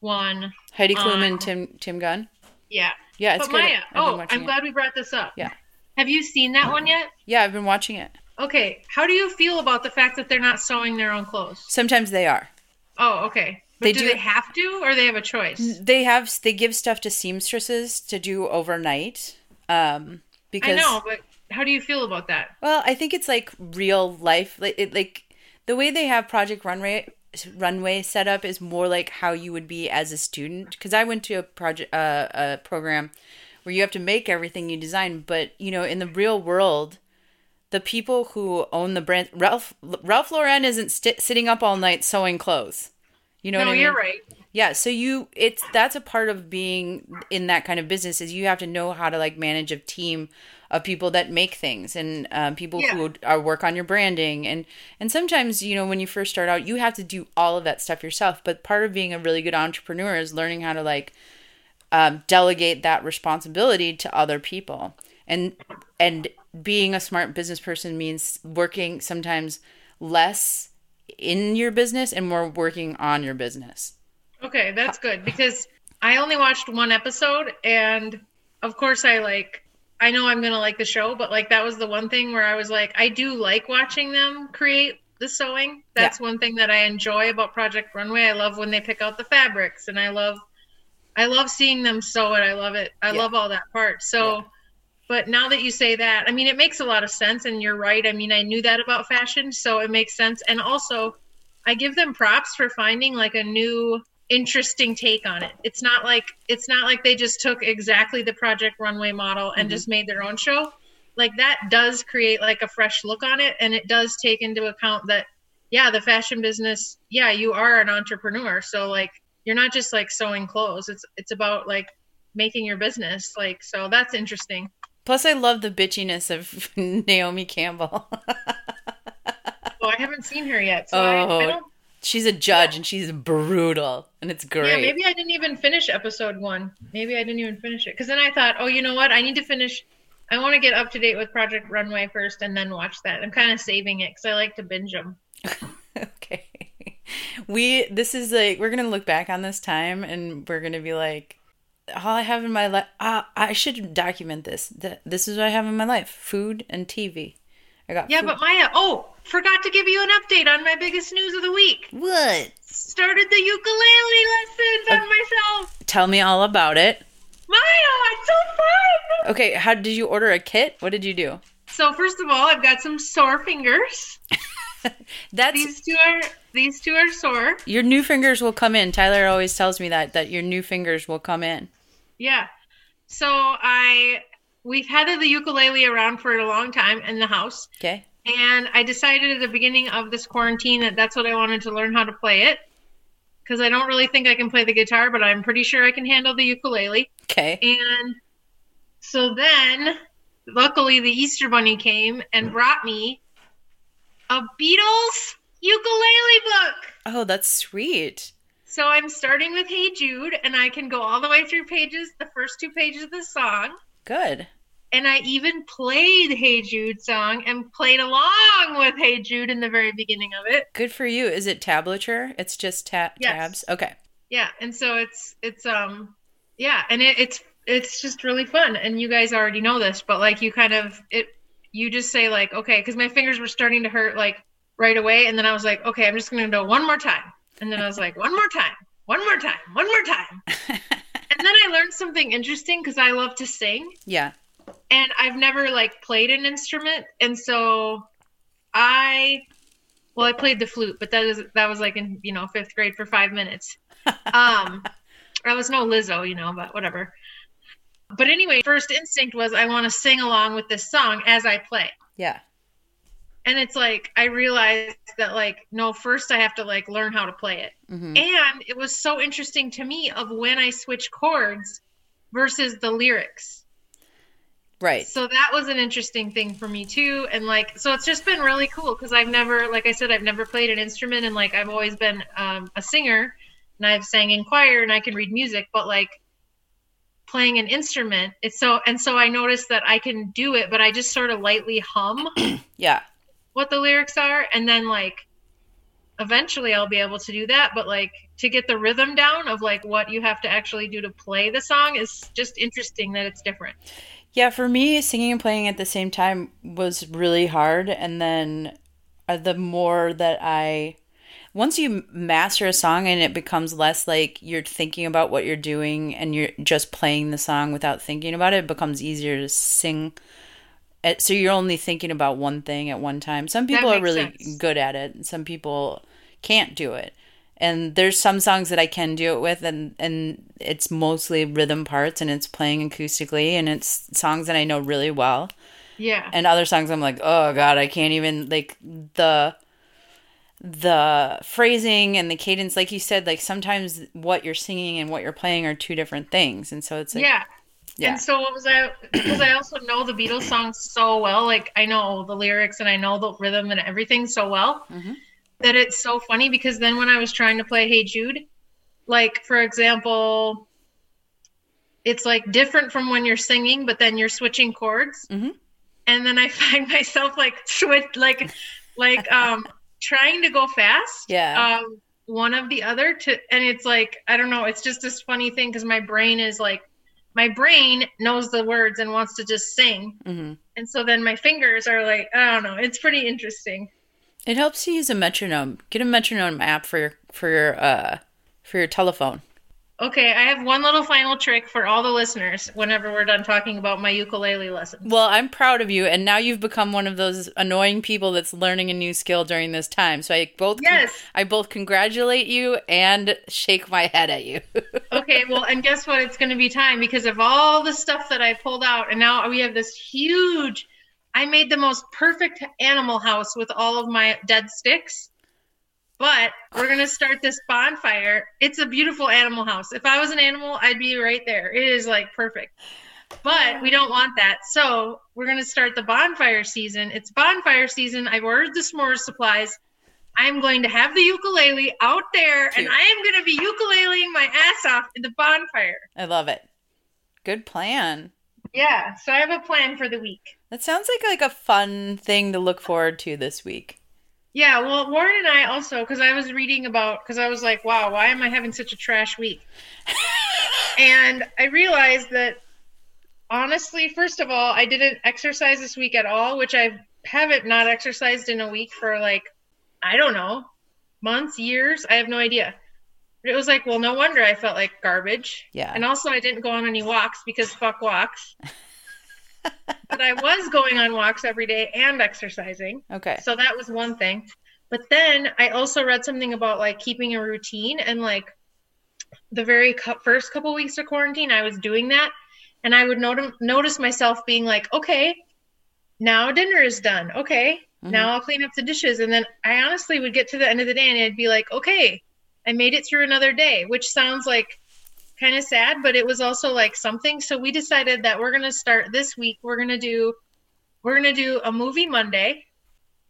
one. Heidi Klum Um, and Tim Tim Gunn. Yeah. Yeah, it's but good. Maya, oh, I'm it. glad we brought this up. Yeah. Have you seen that one yet? Yeah, I've been watching it. Okay. How do you feel about the fact that they're not sewing their own clothes? Sometimes they are. Oh, okay. But They do, do- they have to, or they have a choice? They have they give stuff to seamstresses to do overnight. Um, because I know, but how do you feel about that? Well, I think it's like real life. Like it, like the way they have Project Runway runway set up is more like how you would be as a student. Because I went to a project uh, a program where you have to make everything you design, but you know, in the real world, the people who own the brand Ralph Ralph Lauren isn't st- sitting up all night sewing clothes. You know no, what I mean? you're right. Yeah, so you it's that's a part of being in that kind of business is you have to know how to like manage a team of people that make things and um, people Yeah. who are work on your branding and and sometimes you know when you first start out you have to do all of that stuff yourself. But part of being a really good entrepreneur is learning how to like um, delegate that responsibility to other people and and being a smart business person means working sometimes less in your business and more working on your business. Okay, that's good because I only watched one episode, and of course, I like. I know I'm gonna like the show, but like that was the one thing where I was like, I do like watching them create the sewing. That's one thing that I enjoy about Project Runway. I love when they pick out the fabrics, and I love, I love seeing them sew it. I love it. I Yeah. love all that part. So, Yeah. But now that you say that, I mean, it makes a lot of sense, and you're right. I mean, I knew that about fashion, so it makes sense. And also, I give them props for finding like a new interesting take on it. It's not like it's not like they just took exactly the Project Runway model and mm-hmm. just made their own show. Like that does create like a fresh look on it and it does take into account that yeah, the fashion business, yeah, you are an entrepreneur. So like you're not just like sewing clothes. It's it's about like making your business. Like so that's interesting. Plus, I love the bitchiness of Naomi Campbell. Oh, I haven't seen her yet. So I, I Oh, she's a judge and she's brutal, and it's great. Yeah, maybe I didn't even finish episode one. Maybe I didn't even finish it because then I thought, oh, you know what? I need to finish. I want to get up to date with Project Runway first, and then watch that. I'm kind of saving it because I like to binge them. okay. We this is like we're gonna look back on this time and we're gonna be like, all I have in my life. Uh, I should document this. That This is what I have in my life: food and TV. I got Yeah, food- but Maya, oh, forgot to give you an update on my biggest news of the week. what? Started the ukulele lessons on myself. Tell me all about it. Maya, it's so fun. Okay, how did you order a kit? What did you do? So first of all, I've got some sore fingers. That's These two are these two are sore. your new fingers will come in. Tyler always tells me that that your new fingers will come in. Yeah. So I we've had the ukulele around for a long time in the house, Okay. and I decided at the beginning of this quarantine that that's what I wanted to learn how to play it. Because I don't really think I can play the guitar, but I'm pretty sure I can handle the ukulele. Okay. And so then, luckily, the Easter Bunny came and brought me a Beatles ukulele book. Oh, that's sweet. So I'm starting with Hey Jude, and I can go all the way through pages, the first two pages of the song. Good. And I even played Hey Jude song and played along with Hey Jude in the very beginning of it. Good for you. Is it tablature? It's just ta- Yes. tabs. Okay. Yeah, and so it's it's um yeah, and it, it's it's just really fun. And you guys already know this, but like you kind of it you just say like okay, because my fingers were starting to hurt like right away, and then I was like okay, I'm just gonna do it one more time, and then I was like one more time, one more time, one more time, and then I learned something interesting because I love to sing. Yeah. and I've never like played an instrument, and so I, well, I played the flute, but that is that was like in you know fifth grade for five minutes. Um, I was no Lizzo, you know, but whatever. But anyway, first instinct was I want to sing along with this song as I play. Yeah. And it's like I realized that like no, first I have to like learn how to play it. hmm And it was so interesting to me of when I switch chords versus the lyrics. Right. So that was an interesting thing for me too. And like, so it's just been really cool because I've never, like I said, I've never played an instrument and like I've always been um, a singer and I've sang in choir and I can read music, but like playing an instrument, it's so, and so I noticed that I can do it, but I just sort of lightly hum Yeah. what the lyrics are. And then like, eventually I'll be able to do that. But like to get the rhythm down of like what you have to actually do to play the song is just interesting that it's different. Yeah, for me, singing and playing at the same time was really hard. And then uh, the more that I, once you master a song and it becomes less like you're thinking about what you're doing and you're just playing the song without thinking about it, it becomes easier to sing. So you're only thinking about one thing at one time. Some people are really sense. good at it, and some people can't do it. And there's some songs that I can do it with, and and it's mostly rhythm parts, and it's playing acoustically, and it's songs that I know really well. Yeah. And other songs I'm like, oh god, I can't even like the the phrasing and the cadence, like you said, like sometimes what you're singing and what you're playing are two different things, and so it's like, yeah. yeah, And so what was I because I also know the Beatles songs so well, like I know the lyrics and I know the rhythm and everything so well Mhm. that it's so funny because then when I was trying to play Hey Jude, like for example, it's like different from when you're singing, but then you're switching chords. Mhm. And then I find myself like switch like like um trying to go fast. Yeah. Um one of the other to and it's like I don't know, it's just this funny thing because my brain is like my brain knows the words and wants to just sing. hmm And so then my fingers are like, I don't know, it's pretty interesting. It helps to use a metronome. Get a metronome app for your for your uh for your telephone. Okay, I have one little final trick for all the listeners whenever we're done talking about my ukulele lesson. Well, I'm proud of you, and now you've become one of those annoying people that's learning a new skill during this time. So I both Yes. I both congratulate you and shake my head at you. Okay, well, and guess what? It's going to be time because of all the stuff that I pulled out, and now we have this huge. I made the most perfect animal house with all of my dead sticks. But we're going to start this bonfire. It's a beautiful animal house. If I was an animal, I'd be right there. It is like perfect. But we don't want that. So we're going to start the bonfire season. It's bonfire season. I've ordered the s'mores supplies. I'm going to have the ukulele out there and I am going to be ukuleleing my ass off in the bonfire. I love it. Good plan. Yeah, so I have a plan for the week. That sounds like like a fun thing to look forward to this week. Yeah, well, Warren and I also, because I was reading about, because I was like, wow, why am I having such a trash week? and I realized that, honestly, first of all, I didn't exercise this week at all, which I haven't not exercised in a week for like, I don't know, months, years. I have no idea. But it was like, well, no wonder I felt like garbage. Yeah. And also, I didn't go on any walks because fuck walks. but I was going on walks every day and exercising. Okay. So that was one thing. But then I also read something about like keeping a routine and like the very cou- first couple weeks of quarantine, I was doing that. And I would not- notice myself being like, okay, now dinner is done. Okay, mm-hmm. now I'll clean up the dishes. And then I honestly would get to the end of the day and I'd be like, okay, I made it through another day, which sounds like kind of sad, but it was also like something. So we decided that we're going to start this week. We're going to do we're going to do a movie Monday.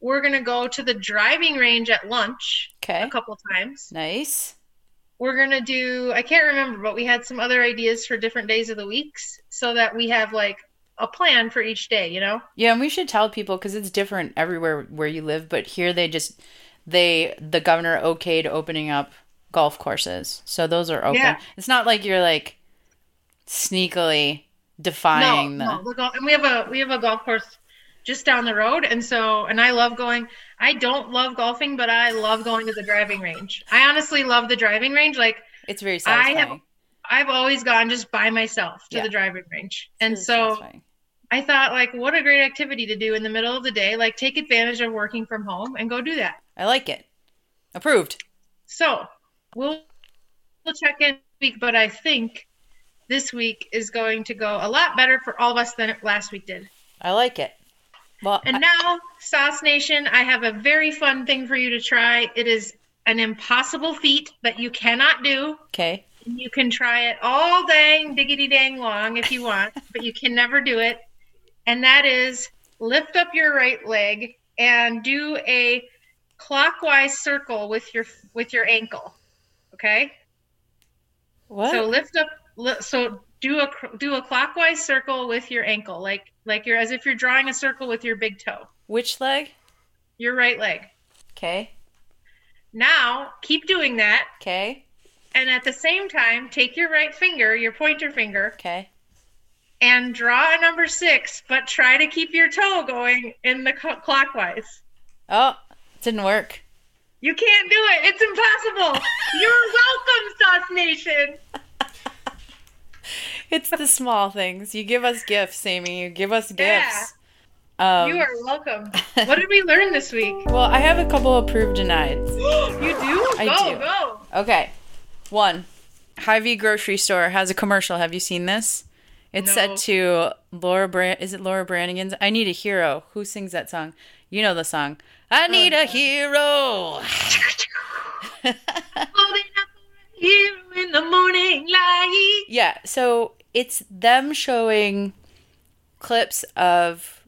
We're going to go to the driving range at lunch Okay. a couple times. Nice. We're going to do I can't remember, but we had some other ideas for different days of the weeks so that we have like a plan for each day, you know? Yeah, and we should tell people because it's different everywhere where you live, but here they just they the governor okayed opening up golf courses, so those are open. Yeah. It's not like you're like sneakily defying no, the. no, and we have a we have a golf course just down the road, and so and I love going. I don't love golfing, but I love going to the driving range. I honestly love the driving range. Like It's very I have I've always gone just by myself to Yeah. the driving range, It's and so satisfying. I thought like, what a great activity to do in the middle of the day. Like take advantage of working from home and go do that. I like it. Approved. So we'll we'll check in this week, but I think this week is going to go a lot better for all of us than last week did. I like it. Well, And I- now, SOSS Nation, I have a very fun thing for you to try. It is an impossible feat that you cannot do. okay. You can try it all dang diggity dang long if you want, but you can never do it. And that is lift up your right leg and do a clockwise circle with your with your ankle. Okay? What? So lift up so do a do a clockwise circle with your ankle like like you're as if you're drawing a circle with your big toe. Which leg? Your right leg. Okay. Now, keep doing that Okay. and at the same time take your right finger, your pointer finger Okay. and draw a number six, but try to keep your toe going in the co- clockwise. Oh, it didn't work. You can't do it. It's impossible. You're welcome, SOSS Nation. It's the small things. You give us gifts, Amy. You give us Yeah. gifts. Um, you are welcome. What did we learn this week? Well, I have a couple approved denieds. You do? I go, do. go. Okay. One, Hy-Vee grocery store has a commercial. Have you seen this? It's No. set to Laura Brand. Is it Laura Branigan's? I need a hero. Who sings that song? You know the song. I need a hero. Here in the morning light. Yeah. So it's them showing clips of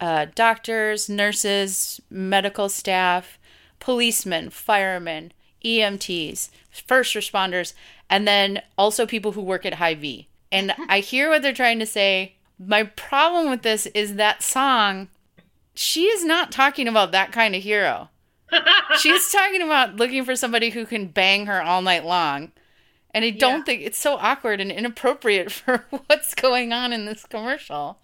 uh, doctors, nurses, medical staff, policemen, firemen, EMTs, first responders, and then also people who work at Hy-Vee. And I hear what they're trying to say. My problem with this is that song, she is not talking about that kind of hero. She's talking about looking for somebody who can bang her all night long. And I don't Yeah. think it's so awkward and inappropriate for what's going on in this commercial.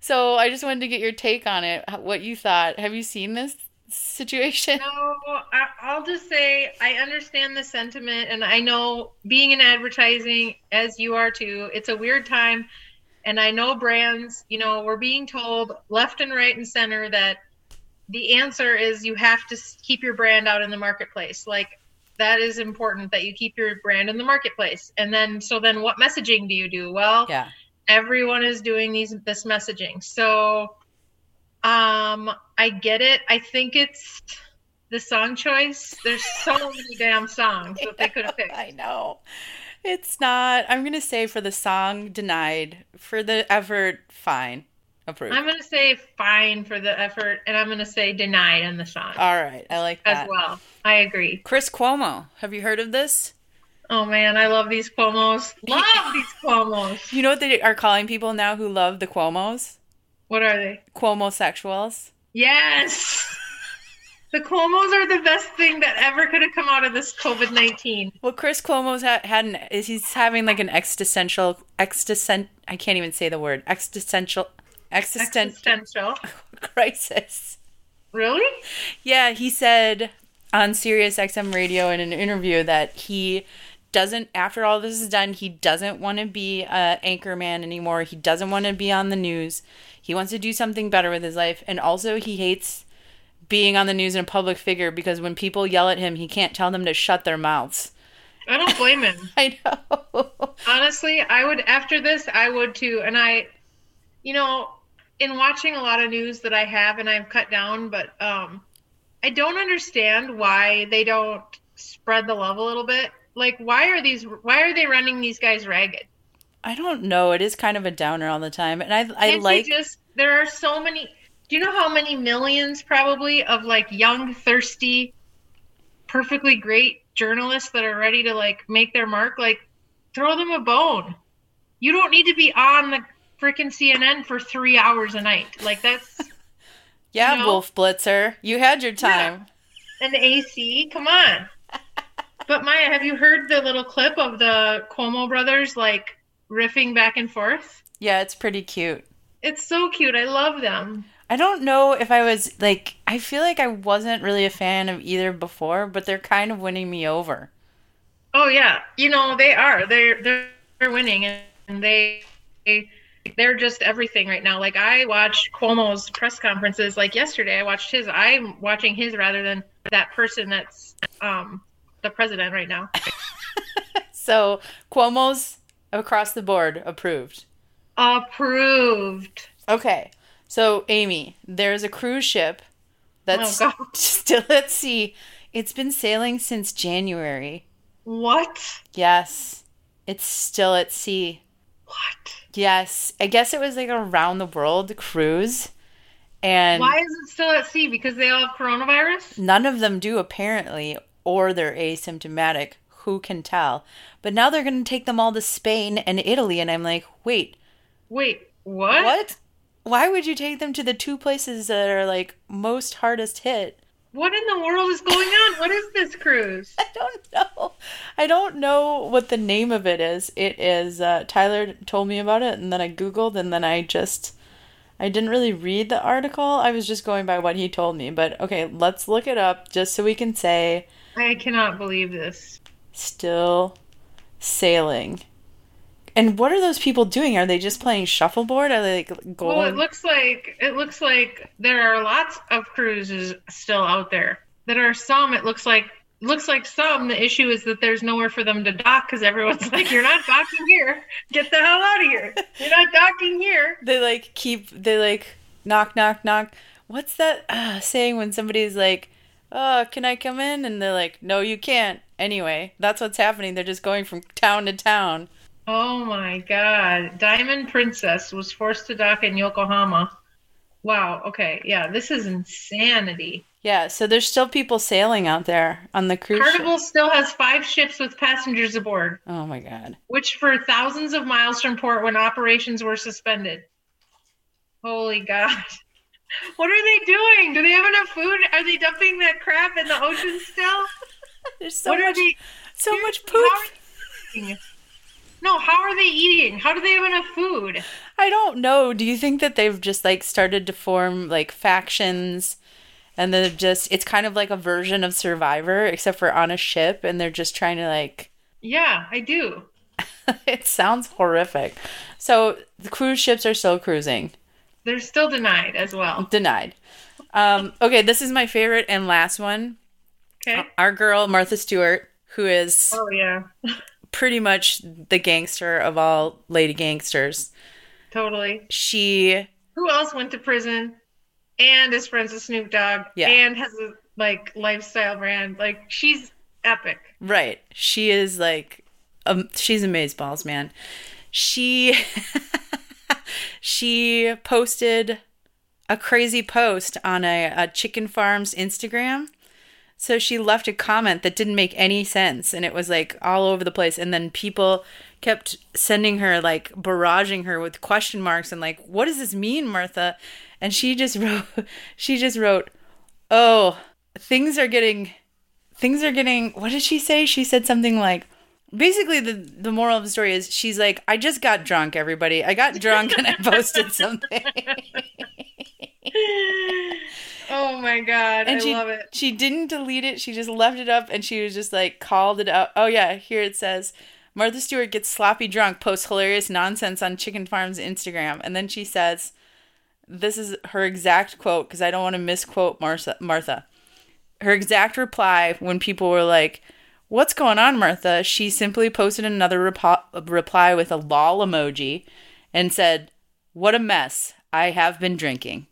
So I just wanted to get your take on it, what you thought. Have you seen this situation? No, I'll just say I understand the sentiment, and I know being in advertising, as you are too, it's a weird time. And I know brands, you know, we're being told left and right and center that the answer is you have to keep your brand out in the marketplace. Like, that is important that you keep your brand in the marketplace. And then, so then what messaging do you do? Well, Yeah. everyone is doing these this messaging so um i get it i think it's the song choice there's so many damn songs that they could have picked I know. It's not. I'm going to say for the song, denied. For the effort, fine. Approved. i'm gonna say fine for the effort and i'm gonna say denied on the song All right. I like that as well i agree Chris Cuomo. Have you heard of this? oh man i love these cuomos love these cuomos You know what they are calling people now who love the Cuomos? what are they Cuomo sexuals. yes the cuomos are the best thing that ever could have come out of this covid-19 Well, Chris Cuomo's ha- had an, is he's having like an existential, existent. I can't even say the word existential, existent existential crisis. really Yeah, he said on Sirius XM radio in an interview that he doesn't after all this is done, he doesn't want to be a anchorman anymore. He doesn't want to be on the news. He wants to do something better with his life and also he hates being on the news and a public figure because when people yell at him, he can't tell them to shut their mouths. i don't blame him I know. Honestly, I would after this, I would too. And I, you know, in watching a lot of news that I have and I've cut down, but um, I don't understand why they don't spread the love a little bit. Like, why are these? Why are they running these guys ragged? I don't know. It is kind of a downer all the time. And I I Can't like just there are so many. Do you know how many millions probably of like young, thirsty, perfectly great journalists that are ready to like make their mark? Like, throw them a bone. You don't need to be on the freaking CNN for three hours a night. Like that's Yeah, you know? Wolf Blitzer. You had your time. an AC. Come on. But Maya, have you heard the little clip of the Cuomo brothers like riffing back and forth? Yeah, it's pretty cute. It's so cute. I love them. I don't know if I was like I feel like I wasn't really a fan of either before, but they're kind of winning me over. Oh yeah, you know they are. They're they're, they're winning, and they they they're just everything right now. Like I watch Cuomo's press conferences. Like yesterday, I watched his. I'm watching his rather than that person that's um the president right now. So Cuomo's across the board approved. Approved. Okay. So Amy, there's a cruise ship that's Oh, still at sea. It's been sailing since January. What? Yes. It's still at sea. What? Yes. I guess it was like a round the world cruise. And Why is it still at sea? Because they all have coronavirus? None of them do apparently, or they're asymptomatic. Who can tell? But now they're going to take them all to Spain and Italy, and I'm like, wait, Wait, what? what? Why would you take them to the two places that are like most hardest hit? What in the world is going on? What is this cruise? I don't know. I don't know what the name of it is. It is uh, Tyler told me about it, and then I googled, and then I just I didn't really read the article. I was just going by what he told me. But okay, let's look it up just so we can say I cannot believe this. still sailing. And what are those people doing? Are they just playing shuffleboard? Are they like going? Well, it looks like it looks like there are lots of cruises still out there. There are some. It looks like looks like some. The issue is that there's nowhere for them to dock because everyone's like, "You're not docking here. Get the hell out of here. You're not docking here." they like keep they like knock knock knock. What's that uh, saying when somebody's like, "Oh, can I come in?" and they're like, "No, you can't." Anyway, that's what's happening. They're just going from town to town. Oh my God! Diamond Princess was forced to dock in Yokohama. Wow. Okay. Yeah. This is insanity. Yeah, so there's still people sailing out there on the cruise ship. Carnival still has five ships with passengers aboard. Oh my god. which for thousands of miles from port when operations were suspended. Holy God. What are they doing? Do they have enough food? Are they dumping that crap in the ocean still? There's so what much are they? so much poop. Are they eating? No, how are they eating? How do they have enough food? I don't know. Do you think that they've just like started to form like factions and they're just it's kind of like a version of Survivor except for on a ship and they're just trying to like Yeah, I do. it sounds horrific. So the cruise ships are still cruising. They're still denied as well. Denied. Um, okay, this is my favorite and last one. Okay. Our girl Martha Stewart, who is Oh yeah, pretty much the gangster of all lady gangsters. totally. She Who else went to prison and is friends with Snoop Dogg Yeah. and has a like lifestyle brand? Like she's epic. Right. She is like um she's amazeballs, man. She she posted a crazy post on a, a chicken farm's Instagram. So she left a comment that didn't make any sense and it was like all over the place. And then people kept sending her like barraging her with question marks and like what does this mean, Martha? And she just wrote she just wrote, "Oh, things are getting things are getting what did she say? She said something like basically the the moral of the story is she's like i just got drunk everybody. I got drunk and i posted something Oh my god, and I she love it. she didn't delete it she just left it up and she was just like called it out oh yeah here it says martha stewart gets sloppy drunk posts hilarious nonsense on chicken farm's instagram and then she says this is her exact quote because i don't want to misquote martha martha her exact reply when people were like, What's going on, Martha? She simply posted another repo- reply with a lol emoji and said, What a mess. I have been drinking.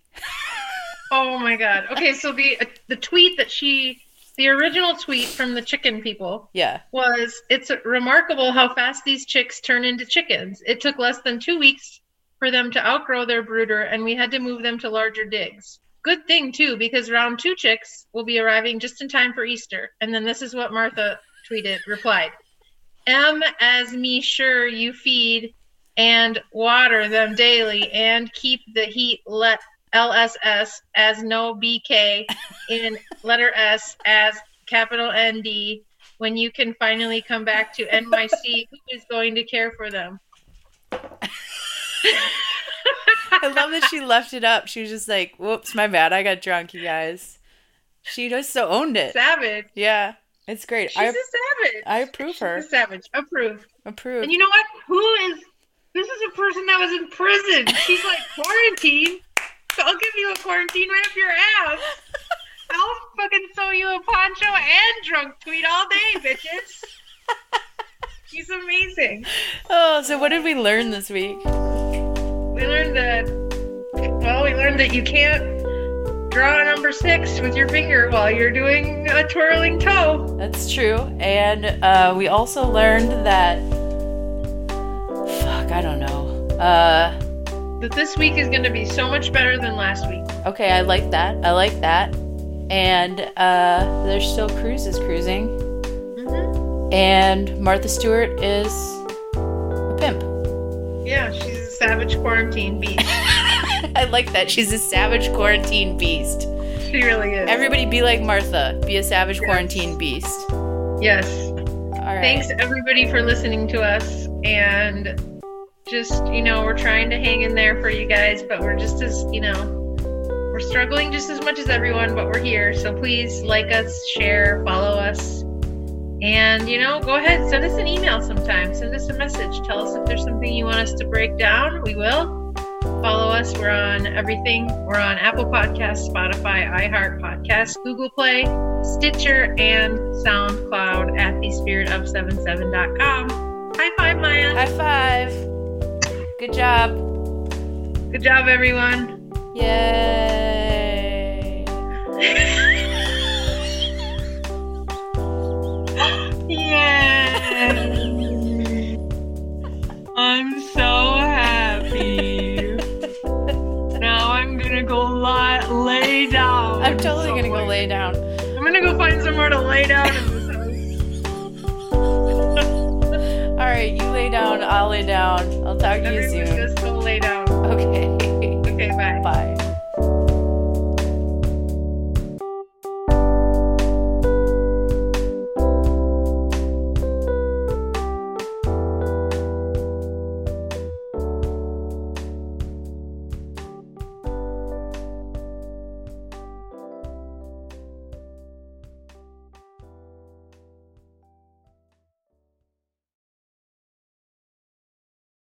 Oh my god. Okay, so the the tweet that she the original tweet from the chicken people Yeah. was it's remarkable how fast these chicks turn into chickens. It took less than 2 weeks for them to outgrow their brooder and we had to move them to larger digs. Good thing too because round 2 chicks will be arriving just in time for Easter. And then this is what Martha tweeted replied. M as me sure you feed and water them daily and keep the heat let LSS as no BK in letter S as capital ND when you can finally come back to NYC who is going to care for them I love that she left it up. She was just like, Whoops, my bad. I got drunk, you guys. She just so owned it. savage Yeah. It's great. she's I a savage I approve she's her. a savage approve approve. and you know what who is this is a person that was in prison she's like quarantine I'll give you a quarantine right up your ass I'll fucking sew you a poncho and drunk tweet all day bitches she's amazing oh, so what did we learn this week? We learned that. Well, we learned that you can't draw a number six with your finger while you're doing a twirling toe. That's true. And uh, we also learned that. Fuck, I don't know. Uh, That this week is going to be so much better than last week. okay, I like that. I like that. And uh, there's still cruises cruising. Mm-hmm. And Martha Stewart is a pimp. Yeah, she's a savage quarantine beast. I like that. She's a savage quarantine beast. she really is. Everybody be like Martha. Be a savage Yes. quarantine beast. yes. All right. Thanks everybody for listening to us and just, you know, we're trying to hang in there for you guys, but we're just as, you know, we're struggling just as much as everyone, but we're here. So please like us, share, follow us. And, you know, go ahead, send us an email sometime. Send us a message. Tell us if there's something you want us to break down. We will. Follow us. We're on everything. We're on Apple Podcasts, Spotify, iHeart Podcasts, Google Play, Stitcher, and SoundCloud at thespiritofseven7.com. High five, Maya. High five. Good job. Good job, everyone. Yay. Yeah. I'm so happy. now I'm gonna go lie, lay down. I'm totally gonna go lay down. I'm gonna go find somewhere to lay down All right, you lay down. I'll lay down. I'll talk to you soon. just go lay down. Okay. Okay, bye. Bye.